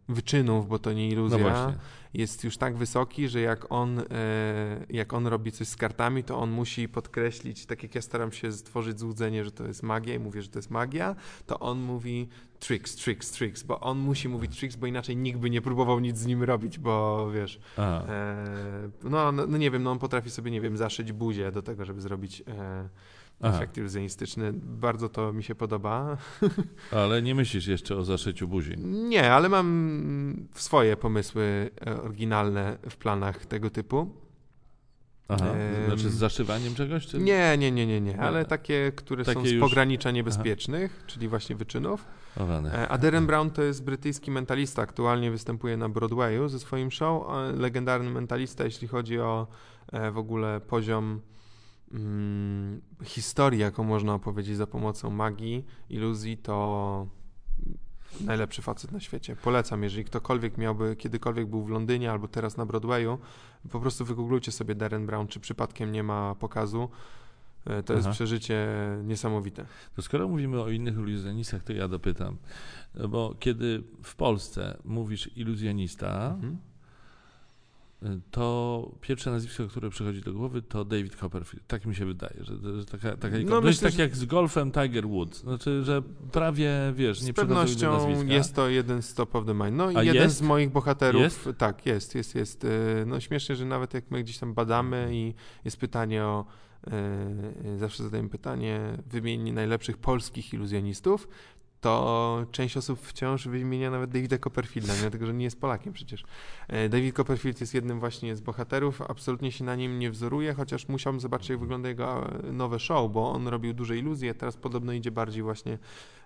wyczynów, bo to nie No iluzja, właśnie. Jest już tak wysoki, że jak on, e, jak on robi coś z kartami, to on musi podkreślić, tak jak ja staram się stworzyć złudzenie, że to jest magia i mówię, że to jest magia, to on mówi tricks, tricks, tricks, bo on musi mówić tricks, bo inaczej nikt by nie próbował nic z nim robić, bo wiesz, e, no, no, no nie wiem, no on potrafi sobie, nie wiem, zaszyć buzię do tego, żeby zrobić e, Aha. efekt iluzjonistyczny. Bardzo to mi się podoba. ale nie myślisz jeszcze o zaszyciu buzi. Nie, ale mam swoje pomysły e, oryginalne w planach tego typu. Aha, znaczy z zaszywaniem czegoś? Czy... Nie, nie, nie, nie, nie, ale takie, które są Takie z już- pogranicza niebezpiecznych, czyli właśnie wyczynów. O, rany. E, A Darren Brown to jest brytyjski mentalista, aktualnie występuje na Broadwayu ze swoim show. e, Legendarny mentalista, jeśli chodzi o e, w ogóle poziom mm, historii, jaką można opowiedzieć za pomocą magii, iluzji, to najlepszy facet na świecie. Polecam, jeżeli ktokolwiek miałby, kiedykolwiek był w Londynie albo teraz na Broadwayu, po prostu wygooglujcie sobie Darren Brown, czy przypadkiem nie ma pokazu. E, To jest Aha. przeżycie niesamowite. To skoro mówimy o innych iluzjonistach, to ja dopytam. Bo kiedy w Polsce mówisz iluzjonista, Mhm. To pierwsze nazwisko, które przychodzi do głowy, to David Copperfield. Tak mi się wydaje, że, że taka, taka No myślę, tak jak z golfem Tiger Woods. Znaczy, że prawie, wiesz, nie Z pewnością jest to jeden z top of the mind. No i jeden jest? z moich bohaterów. Jest? Tak, jest, jest, jest. Y, No śmiesznie, że nawet jak my gdzieś tam badamy i jest pytanie o. y, Zawsze zadajemy pytanie, wymieni najlepszych polskich iluzjonistów. To część osób wciąż wymienia nawet Davida Copperfielda, mimo tego, że nie jest Polakiem przecież. E, David Copperfield jest jednym właśnie z bohaterów, absolutnie się na nim nie wzoruje, chociaż musiałbym zobaczyć, jak wygląda jego e, nowe show, bo on robił duże iluzje, teraz podobno idzie bardziej właśnie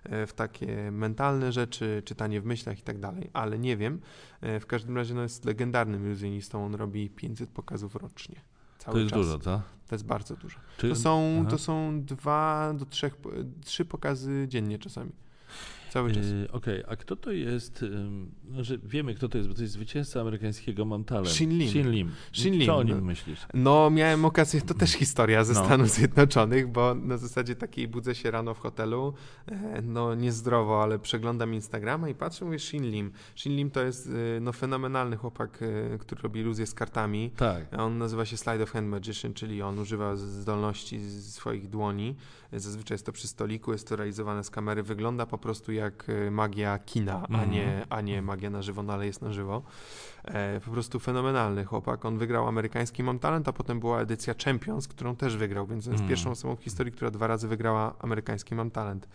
e, w takie mentalne rzeczy, czytanie w myślach i tak dalej, ale nie wiem. W każdym razie no, jest legendarnym iluzjonistą, on robi 500 pokazów rocznie. Cały To jest czas. dużo, co? To jest bardzo dużo. Czy, To są, Aha. to są dwa do trzech, trzy pokazy dziennie czasami. Cały czas. Yy, Okej, a kto to jest? No, że wiemy, kto to jest, bo to jest zwycięzca amerykańskiego Mam Talent. Shin Lim. Shin Lim. Shin Lim, Co o nim myślisz? No, miałem okazję, to też historia ze No. Stanów Zjednoczonych, bo na zasadzie takiej budzę się rano w hotelu, e, no niezdrowo, ale przeglądam Instagrama i patrzę, mówię Shin Lim. Shin Lim to jest e, no, fenomenalny chłopak, e, który robi iluzje z kartami. Tak. On nazywa się Slide of Hand Magician, czyli on używa zdolności swoich dłoni. Zazwyczaj jest to przy stoliku, jest to realizowane z kamery. Wygląda po prostu jak e, magia kina, a, Mhm. nie, a nie magia na żywo, no ale jest na żywo. E, po prostu fenomenalny chłopak. On wygrał amerykański Mam Talent, a potem była edycja Champions, którą też wygrał, więc on jest Mhm. pierwszą osobą w historii, która dwa razy wygrała amerykański Mam Talent.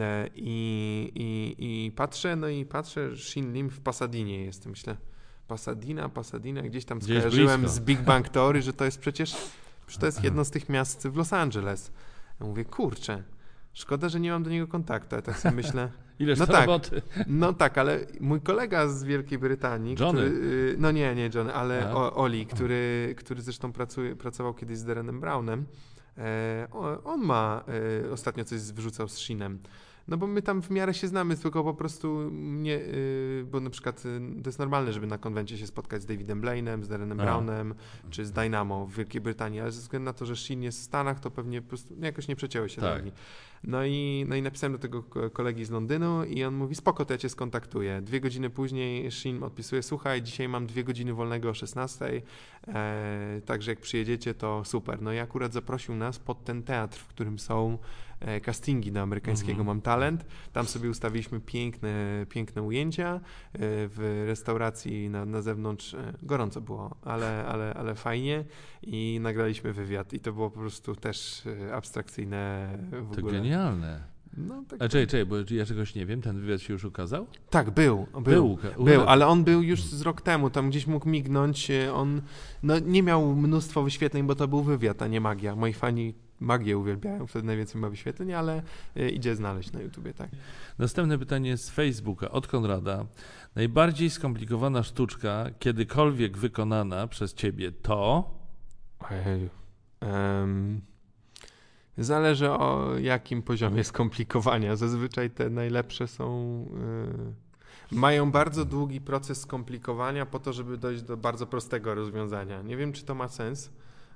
E, I, i, I patrzę, no i patrzę, Shin Lim w Pasadinie jest, myślę. Pasadena, Pasadena, gdzieś tam Gdzieś skojarzyłem blisko. z Big Bang Theory, że to jest przecież, że to jest jedno z tych miast w Los Angeles. Ja mówię, kurczę, Szkoda, że nie mam do niego kontaktu, ja tak sobie myślę. Ileż No tak. roboty. No tak, ale mój kolega z Wielkiej Brytanii, Johnny. który, y, no nie, nie Johnny, ale o, Oli, który, który zresztą pracuje, pracował kiedyś z Derenem Brownem, e, on ma e, ostatnio coś wyrzucał z Shinem. No bo my tam w miarę się znamy, tylko po prostu nie, y, bo na przykład y, to jest normalne, żeby na konwencie się spotkać z Davidem Blainem, z Derenem A. Brownem, czy z Dynamo w Wielkiej Brytanii, ale ze względu na to, że Shin jest w Stanach, to pewnie po prostu jakoś nie przecięły się Tak. drogi. No i, no i napisałem do tego ko- kolegi z Londynu i on mówi, spoko, to ja cię skontaktuję. Dwie godziny później Shin odpisuje, słuchaj, dzisiaj mam dwie godziny wolnego o 16, e, także jak przyjedziecie, to super. No i akurat zaprosił nas pod ten teatr, w którym są castingi do amerykańskiego Mhm. Mam Talent. Tam sobie ustawiliśmy piękne, piękne ujęcia e, w restauracji na, na zewnątrz. e, Gorąco było, ale, ale, ale fajnie i nagraliśmy wywiad i to było po prostu też e, abstrakcyjne w To ogóle. genialne. No, tak, A czekaj, czekaj, bo ja czegoś nie wiem, ten wywiad się już ukazał? tak, był. Był, Był, był, ale on był już z rok temu, tam gdzieś mógł mignąć. e, On no, nie miał mnóstwo wyświetleń, bo to był wywiad, a nie magia. Moi fani magię uwielbiają, wtedy najwięcej ma wyświetleń, ale e, idzie znaleźć na YouTubie, tak. Następne pytanie z Facebooka od Konrada. Najbardziej skomplikowana sztuczka, kiedykolwiek wykonana przez ciebie to. Ojej. Em, zależy o jakim poziomie skomplikowania. Zazwyczaj te najlepsze są. y, mają bardzo długi proces skomplikowania po to, żeby dojść do bardzo prostego rozwiązania. Nie wiem, czy to ma sens.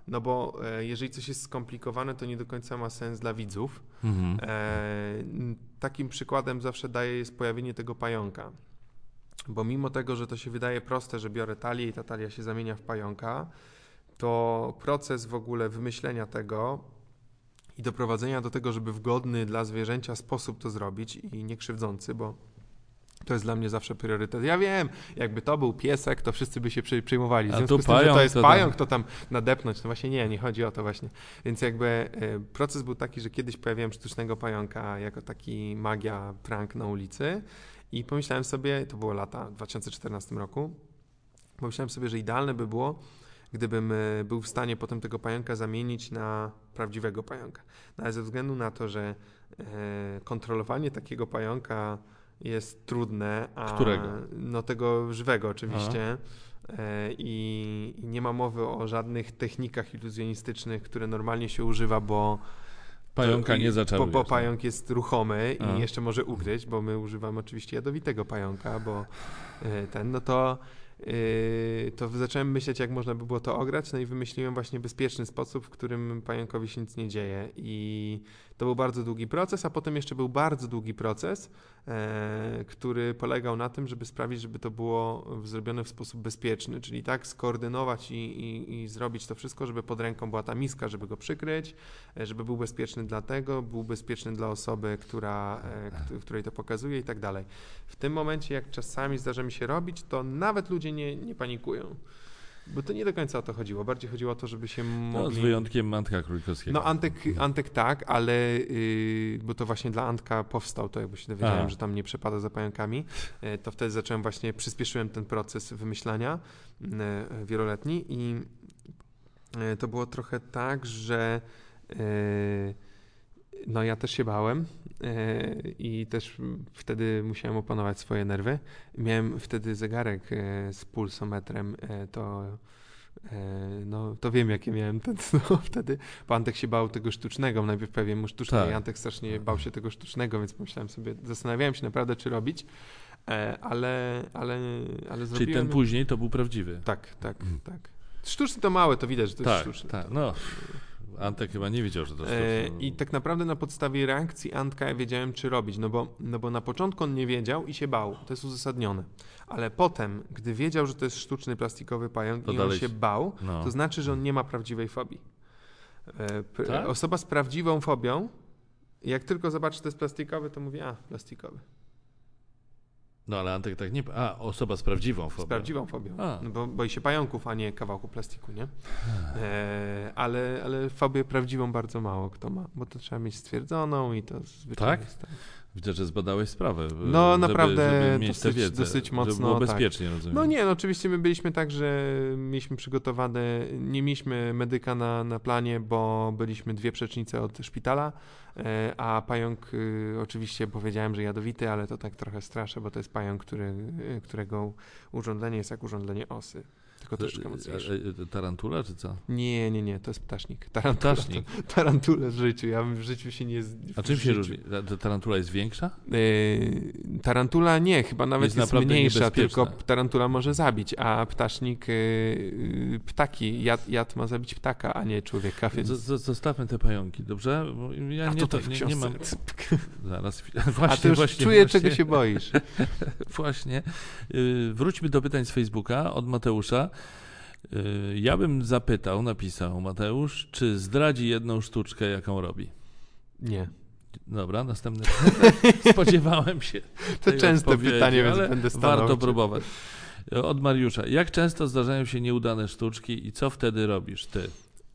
No bo e, jeżeli coś jest skomplikowane, to nie do końca ma sens dla widzów. Mhm. E, takim przykładem zawsze daje jest pojawienie tego pająka. Bo mimo tego, że to się wydaje proste, że biorę talię i ta talia się zamienia w pająka, to proces w ogóle wymyślenia tego i doprowadzenia do tego, żeby w godny dla zwierzęcia sposób to zrobić i nie krzywdzący, bo to jest dla mnie zawsze priorytet. Ja wiem, jakby to był piesek, to wszyscy by się przejmowali. W A związku tu z tym, że to jest to pająk, to tam nadepnąć. No właśnie nie, nie chodzi o to właśnie. Więc jakby e, proces był taki, że kiedyś pojawiłem sztucznego pająka jako taki magia prank na ulicy i pomyślałem sobie, to było lata w 2014 roku, pomyślałem sobie, że idealne by było, gdybym e, był w stanie potem tego pająka zamienić na prawdziwego pająka. No ale ze względu na to, że e, kontrolowanie takiego pająka jest trudne, a Którego? no tego żywego oczywiście. E, I, I nie ma mowy o żadnych technikach iluzjonistycznych, które normalnie się używa, bo Pająka nie Bo, zaczarujesz. bo no. pająk jest ruchomy A. i jeszcze może ugryźć, bo my używamy oczywiście jadowitego pająka, bo e, ten, no to, e, to zacząłem myśleć, jak można by było to ograć, no i wymyśliłem właśnie bezpieczny sposób, w którym pająkowi się nic nie dzieje. I to był bardzo długi proces, a potem jeszcze był bardzo długi proces, e, który polegał na tym, żeby sprawić, żeby to było zrobione w sposób bezpieczny, czyli tak skoordynować i, i, i zrobić to wszystko, żeby pod ręką była ta miska, żeby go przykryć, e, żeby był bezpieczny dla tego, był bezpieczny dla osoby, która, e, kt- której to pokazuje i tak dalej. W tym momencie, jak czasami zdarza mi się robić, to nawet ludzie nie, nie panikują. Bo to nie do końca o to chodziło. Bardziej chodziło o to, żeby się mogli... No, z wyjątkiem Antka Królikowskiego. No Antek, Antek tak, ale yy, bo to właśnie dla Antka powstał to, jakby się dowiedziałem, A. że tam nie przepada za pająkami, yy, to wtedy zacząłem właśnie, przyspieszyłem ten proces wymyślania yy, wieloletni i yy, to było trochę tak, że yy, no ja też się bałem yy, i też wtedy musiałem opanować swoje nerwy. Miałem wtedy zegarek yy, z pulsometrem, yy, to E, No, to wiem, jakie miałem ten, no, wtedy. Bo Antek się bał tego sztucznego. Najpierw pewien mu sztuczny, Tak. i Antek strasznie bał się tego sztucznego, więc pomyślałem sobie, zastanawiałem się naprawdę, czy robić, e, ale, ale, ale Czyli zrobiłem. ten później to był prawdziwy. Tak, tak, tak. Sztuczny to małe, to widać, że to jest tak, sztuczny. tak. No, Antek chyba nie wiedział, że to jest E. I tak naprawdę na podstawie reakcji Antka ja wiedziałem, czy robić, no bo, no bo na początku on nie wiedział i się bał, to jest uzasadnione. Ale potem, gdy wiedział, że to jest sztuczny plastikowy pająk To i on dalej się się- bał, No. to znaczy, że on nie ma prawdziwej fobii. E, Tak? Osoba z prawdziwą fobią, jak tylko zobaczy, że to jest plastikowy, to mówi, a, plastikowy. No ale Antek tak nie... A, osoba z prawdziwą fobią. Z prawdziwą fobią. No bo boi się pająków, a nie kawałku plastiku, nie? E, ale, ale fobię prawdziwą bardzo mało kto ma, bo to trzeba mieć stwierdzoną i to zwyczajnie Tak? jest tak. Widzę, że zbadałeś sprawę. No, żeby, naprawdę żeby mieć dosyć- wiedzę, dosyć Żeby mocno, było tak. bezpiecznie, rozumiem. No nie, no oczywiście my byliśmy tak, że mieliśmy przygotowane, nie mieliśmy medyka na, na planie, bo byliśmy dwie przecznice od szpitala, e, a pająk y, oczywiście powiedziałem, że jadowity, ale to tak trochę straszę, bo to jest pająk, który, którego urządzenie jest jak urządzenie osy, tylko troszkę mocniejsze. E, e, Tarantula, czy co? Nie, nie, nie, to jest ptasznik. Tarantula, Ptasznik. To, tarantule w życiu, ja bym w życiu się nie... A czym się różni? Ta- ta Tarantula jest większa? Yy, tarantula nie, chyba nawet Jest jest, mniejsza, tylko tarantula może zabić, a ptasznik, yy, yy, ptaki, jad, jad ma zabić ptaka, a nie człowieka, więc... Z, z, zostawmy te pająki, dobrze? Bo ja a nie, to, w nie, nie mam... Zaraz, a właśnie, ty już właśnie, czuję, właśnie, czego się boisz. Właśnie. Y, Wróćmy do pytań z Facebooka od Mateusza. Y, Ja bym zapytał, napisał Mateusz, czy zdradzi jedną sztuczkę, jaką robi. Nie. Dobra, następne. Spodziewałem się. To częste pytanie, więc będę Warto stanął. próbować. Od Mariusza. Jak często zdarzają się nieudane sztuczki i co wtedy robisz ty?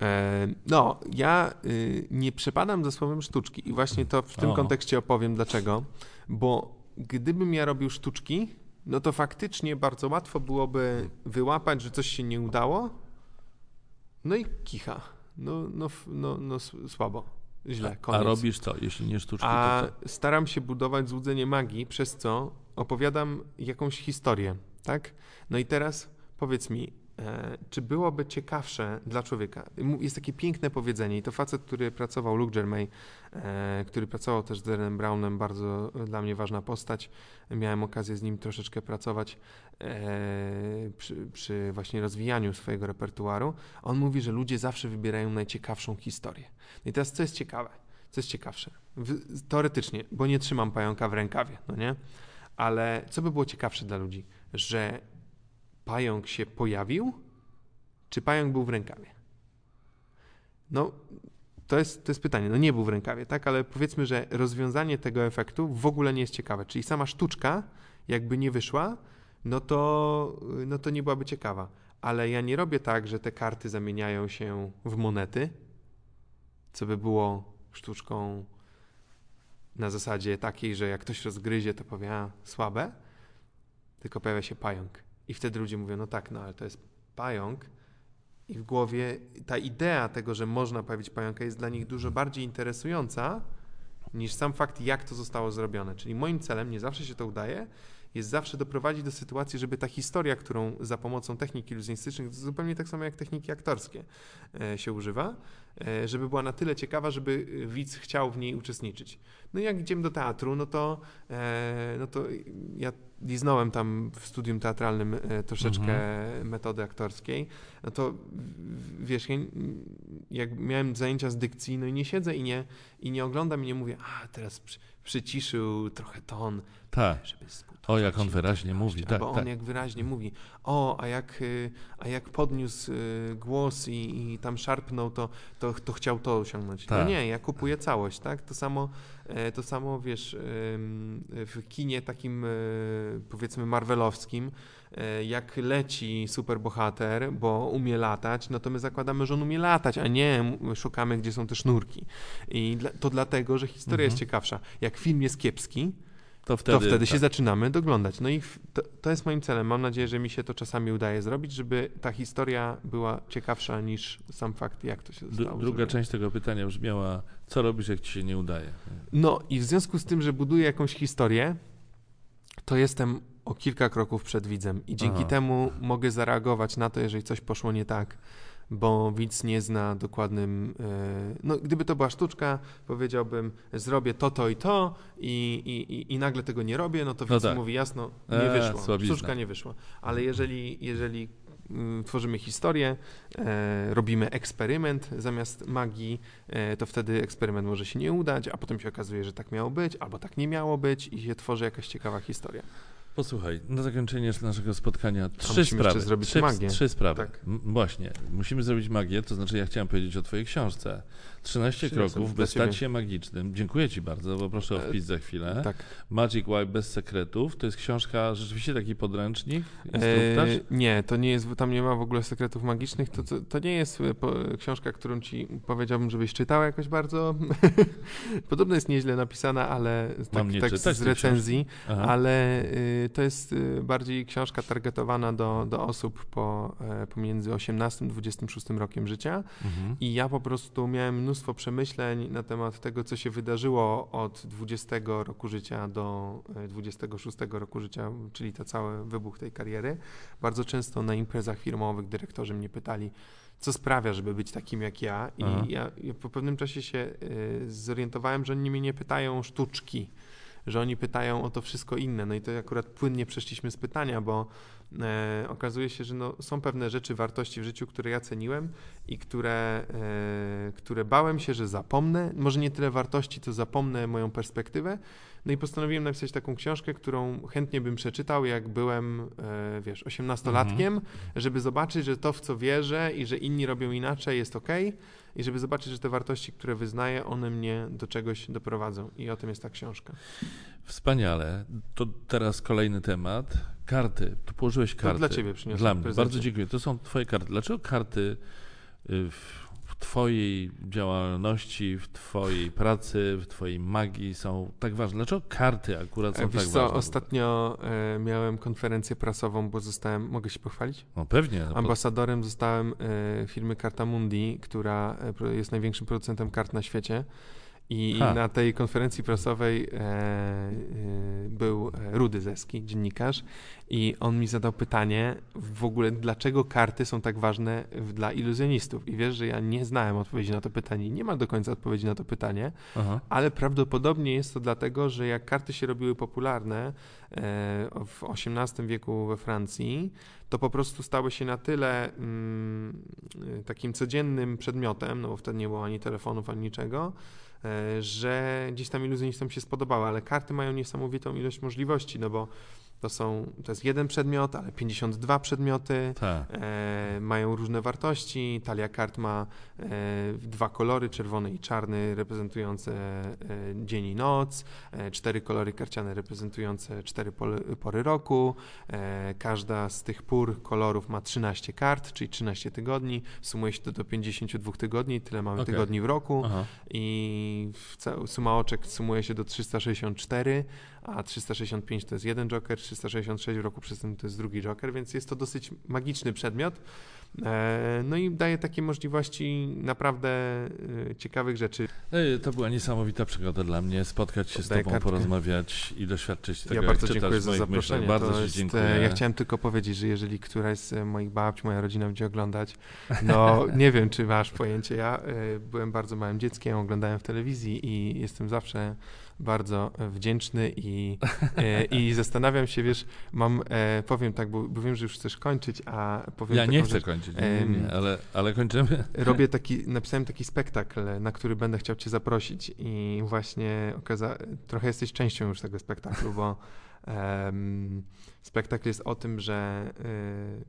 E, No, ja y, nie przepadam za słowem sztuczki i właśnie to w tym O. kontekście opowiem dlaczego. Bo gdybym ja robił sztuczki, no to faktycznie bardzo łatwo byłoby wyłapać, że coś się nie udało, no i kicha. No, no, no, no słabo, źle, A koniec. robisz co? Jeśli nie sztuczki, A to co? staram się budować złudzenie magii, przez co opowiadam jakąś historię, tak? No i teraz powiedz mi, czy byłoby ciekawsze dla człowieka? Jest takie piękne powiedzenie i to facet, który pracował, Luke Germain, e, który pracował też z Darenem Brownem, bardzo e, dla mnie ważna postać. Miałem okazję z nim troszeczkę pracować e, przy, przy właśnie rozwijaniu swojego repertuaru. On mówi, że ludzie zawsze wybierają najciekawszą historię. I teraz co jest ciekawe? Co jest ciekawsze? Teoretycznie, bo nie trzymam pająka w rękawie, no nie? Ale co by było ciekawsze dla ludzi? Że pająk się pojawił, czy pająk był w rękawie? No, to jest, to jest pytanie. No nie był w rękawie, tak? Ale powiedzmy, że rozwiązanie tego efektu w ogóle nie jest ciekawe. Czyli sama sztuczka, jakby nie wyszła, no to, no to nie byłaby ciekawa. Ale ja nie robię tak, że te karty zamieniają się w monety, co by było sztuczką na zasadzie takiej, że jak ktoś rozgryzie, to powie, a słabe, tylko pojawia się pająk. I wtedy ludzie mówią, no tak, no ale to jest pająk. I w głowie ta idea tego, że można pojawić pająka, jest dla nich dużo bardziej interesująca niż sam fakt, jak to zostało zrobione. Czyli moim celem, nie zawsze się to udaje, jest zawsze doprowadzić do sytuacji, żeby ta historia, którą za pomocą technik iluzjonistycznych, zupełnie tak samo jak techniki aktorskie e, się używa, e, żeby była na tyle ciekawa, żeby widz chciał w niej uczestniczyć. No i jak idziemy do teatru, no to, e, no to ja liznąłem tam w studium teatralnym troszeczkę metody aktorskiej, no to wiesz, jak miałem zajęcia z dykcji, no i nie siedzę i nie, i nie oglądam i nie mówię, a teraz przyciszył trochę ton, Tak. żeby O, jak on wyraźnie mówi. Tak, Albo on tak. jak wyraźnie mówi, o, a jak, y, a jak podniósł y, głos i, i tam szarpnął, to, to, to chciał to osiągnąć. Tak. No nie, ja kupuję całość, tak? To samo, e, to samo wiesz, w kinie takim e, powiedzmy marvelowskim, jak leci superbohater, bo umie latać, no to my zakładamy, że on umie latać, a nie szukamy, gdzie są te sznurki. I to dlatego, że historia jest Mhm. ciekawsza. Jak film jest kiepski, To wtedy, to wtedy się tak. zaczynamy doglądać. No i to, to jest moim celem. Mam nadzieję, że mi się to czasami udaje zrobić, żeby ta historia była ciekawsza niż sam fakt, jak to się zostało. Druga zrobione. część tego pytania brzmiała, co robisz, jak ci się nie udaje? No i w związku z tym, że buduję jakąś historię, to jestem o kilka kroków przed widzem i dzięki Aha. temu mogę zareagować na to, jeżeli coś poszło nie tak, bo widz nie zna dokładnym. e, No, gdyby to była sztuczka, powiedziałbym, zrobię to, to i to, i, i, i, nagle tego nie robię, no to No widz tak. mówi jasno, nie Eee, wyszło. słabizna. Sztuczka nie wyszła. Ale jeżeli, jeżeli mm, tworzymy historię, e, robimy eksperyment zamiast magii, e, to wtedy eksperyment może się nie udać, a potem się okazuje, że tak miało być, albo tak nie miało być i się tworzy jakaś ciekawa historia. Posłuchaj, na zakończenie naszego spotkania trzy musimy sprawy. zrobić trzy, magię. trzy sprawy. Tak. M- Właśnie, musimy zrobić magię, to znaczy ja chciałem powiedzieć o twojej książce. 13 Przyniosłem kroków, by stać się magicznym. Dziękuję ci bardzo, bo proszę o E, wpis za chwilę. Tak. Magic Wipe bez sekretów. To jest książka, rzeczywiście taki podręcznik, instruktaż. E, nie, to nie jest, tam nie ma w ogóle sekretów magicznych. To, to, to nie jest e, po, książka, którą ci powiedziałbym, żebyś czytał jakoś bardzo. Podobno jest nieźle napisana, ale tak, nie tak czytać z recenzji, ale y, to jest y, bardziej książka targetowana do, do osób po, e, pomiędzy 18 a 26 rokiem życia. Mhm. I ja po prostu miałem mnóstwo przemyśleń na temat tego, co się wydarzyło od 20 roku życia do e, 26 roku życia, czyli to cały wybuch tej kariery. Bardzo często na imprezach firmowych dyrektorzy mnie pytali, co sprawia, żeby być takim jak ja. I ja, ja po pewnym czasie się e, zorientowałem, że oni mnie nie pytają sztuczki, że oni pytają o to wszystko inne. No i to akurat płynnie przeszliśmy z pytania, bo e, okazuje się, że no, są pewne rzeczy, wartości w życiu, które ja ceniłem i które, e, które bałem się, że zapomnę. Może nie tyle wartości, to zapomnę moją perspektywę. No i postanowiłem napisać taką książkę, którą chętnie bym przeczytał, jak byłem, e, wiesz, osiemnastolatkiem, żeby zobaczyć, że to, w co wierzę i że inni robią inaczej, jest ok. I żeby zobaczyć, że te wartości, które wyznaję, one mnie do czegoś doprowadzą. I o tym jest ta książka. Wspaniale. To teraz kolejny temat. Karty. Tu położyłeś karty. dla ciebie przyniosłem Dla mnie. prezencie. Bardzo dziękuję. To są twoje karty. Dlaczego karty y, w twojej działalności, w twojej pracy, w twojej magii są tak ważne? Dlaczego karty akurat są E, Wiesz tak co, ważne? ostatnio e, miałem konferencję prasową, bo zostałem, mogę się pochwalić? No pewnie. No, po- Ambasadorem zostałem e, firmy Karta Mundi, która jest największym producentem kart na świecie. I Ha. na tej konferencji prasowej e, e, był Rudy Zeski, dziennikarz, i on mi zadał pytanie w ogóle, dlaczego karty są tak ważne w, dla iluzjonistów. I wiesz, że ja nie znałem odpowiedzi na to pytanie, nie ma do końca odpowiedzi na to pytanie, Aha. ale prawdopodobnie jest to dlatego, że jak karty się robiły popularne e, w XVIII wieku we Francji, to po prostu stały się na tyle mm, takim codziennym przedmiotem, no bo wtedy nie było ani telefonów, ani niczego, że gdzieś tam iluzjonistom się spodobały, ale karty mają niesamowitą ilość możliwości, no bo to są, to jest jeden przedmiot, ale 52 przedmioty, Tak. e, mają różne wartości. Talia kart ma e, dwa kolory, czerwony i czarny, reprezentujące e, dzień i noc, e, cztery kolory karciane reprezentujące cztery pory, pory roku. E, każda z tych pór kolorów ma 13 kart, czyli 13 tygodni. Sumuje się to do 52 tygodni, tyle mamy Okej. tygodni w roku Aha. i w suma oczek sumuje się do 364, a 365 to jest jeden joker, 366 w roku przez tym to jest drugi joker, więc jest to dosyć magiczny przedmiot. E, No i daje takie możliwości naprawdę e, ciekawych rzeczy. Ej, To była niesamowita przygoda dla mnie, spotkać się z Oddaję tobą, kartkę. porozmawiać i doświadczyć tego, ja bardzo dziękuję za zaproszenie. myślach. Bardzo jest, e, dziękuję. Ja chciałem tylko powiedzieć, że jeżeli któraś z moich babci, moja rodzina będzie oglądać, no nie wiem, czy masz pojęcie, ja byłem bardzo małym dzieckiem, oglądałem w telewizji i jestem zawsze bardzo wdzięczny i, e, i zastanawiam się, wiesz, mam, e, powiem tak, bo, bo wiem, że już chcesz kończyć, a powiem Ja taką nie chcę rzecz. kończyć, nie, nie, nie, ale, ale kończymy. Robię taki, napisałem taki spektakl, na który będę chciał cię zaprosić i właśnie okaza- trochę jesteś częścią już tego spektaklu, bo spektakl jest o tym, że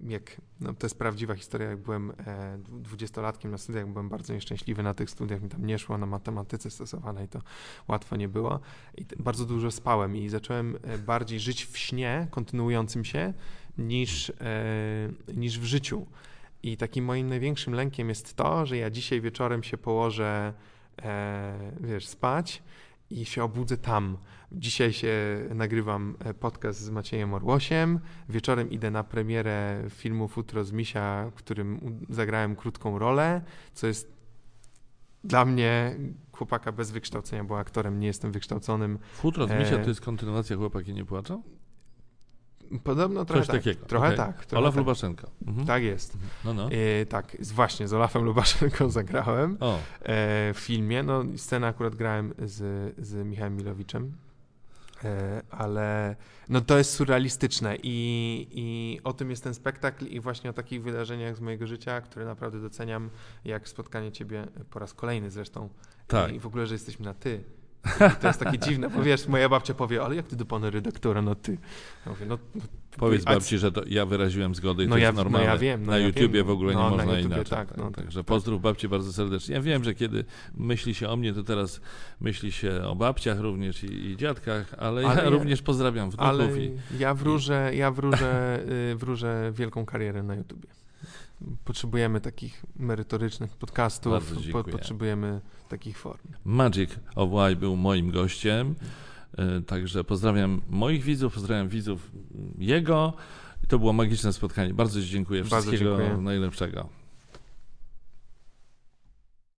y, jak, no to jest prawdziwa historia, jak byłem e, dwudziestolatkiem na studiach, byłem bardzo nieszczęśliwy na tych studiach, mi tam nie szło na matematyce stosowanej, to łatwo nie było i bardzo dużo spałem i zacząłem e, bardziej żyć w śnie kontynuującym się niż, e, niż w życiu. I takim moim największym lękiem jest to, że ja dzisiaj wieczorem się położę, wiesz, spać i się obudzę tam. Dzisiaj się nagrywam e, podcast z Maciejem Orłosiem. Wieczorem idę na premierę filmu Futro z Misia, w którym zagrałem krótką rolę, co jest dla mnie chłopaka bez wykształcenia, bo aktorem nie jestem wykształconym. Futro z misia E, to jest kontynuacja Chłopaki nie płaczą? Podobno trochę Coś tak. takiego. Trochę okej. tak. Trochę Olaf tak. Lubaszenko. Mhm. Tak jest. No, no. E, tak, właśnie z Olafem Lubaszenką zagrałem. E, w filmie. No, scenę akurat grałem z, z Michałem Milowiczem, ale no, to jest surrealistyczne i, i o tym jest ten spektakl i właśnie o takich wydarzeniach z mojego życia, które naprawdę doceniam, jak spotkanie ciebie po raz kolejny zresztą Tak. i w ogóle, że jesteśmy na ty. To jest takie dziwne, bo wiesz, moja babcia powie, ale jak ty do pana redaktora, no ty. Ja mówię, no, no Powiedz a- babci, że to ja wyraziłem zgodę i No to ja- jest no normalne. ja wiem, no na ja YouTubie wiem. w ogóle nie No, na można YouTubie inaczej. tak, no, Także tak. pozdrów babci bardzo serdecznie. Ja wiem, że kiedy myśli się o mnie, to teraz myśli się o babciach również i, i dziadkach, ale, Ale ja, ja- również pozdrawiam wnuków Ale i ja wróżę, ja wróżę, y, wróżę wielką karierę na YouTubie. Potrzebujemy takich merytorycznych podcastów, po, potrzebujemy takich form. Magic of Why był moim gościem. E, Także pozdrawiam moich widzów, pozdrawiam widzów jego. To było magiczne spotkanie. Bardzo Ci dziękuję. Bardzo Wszystkiego dziękuję. najlepszego.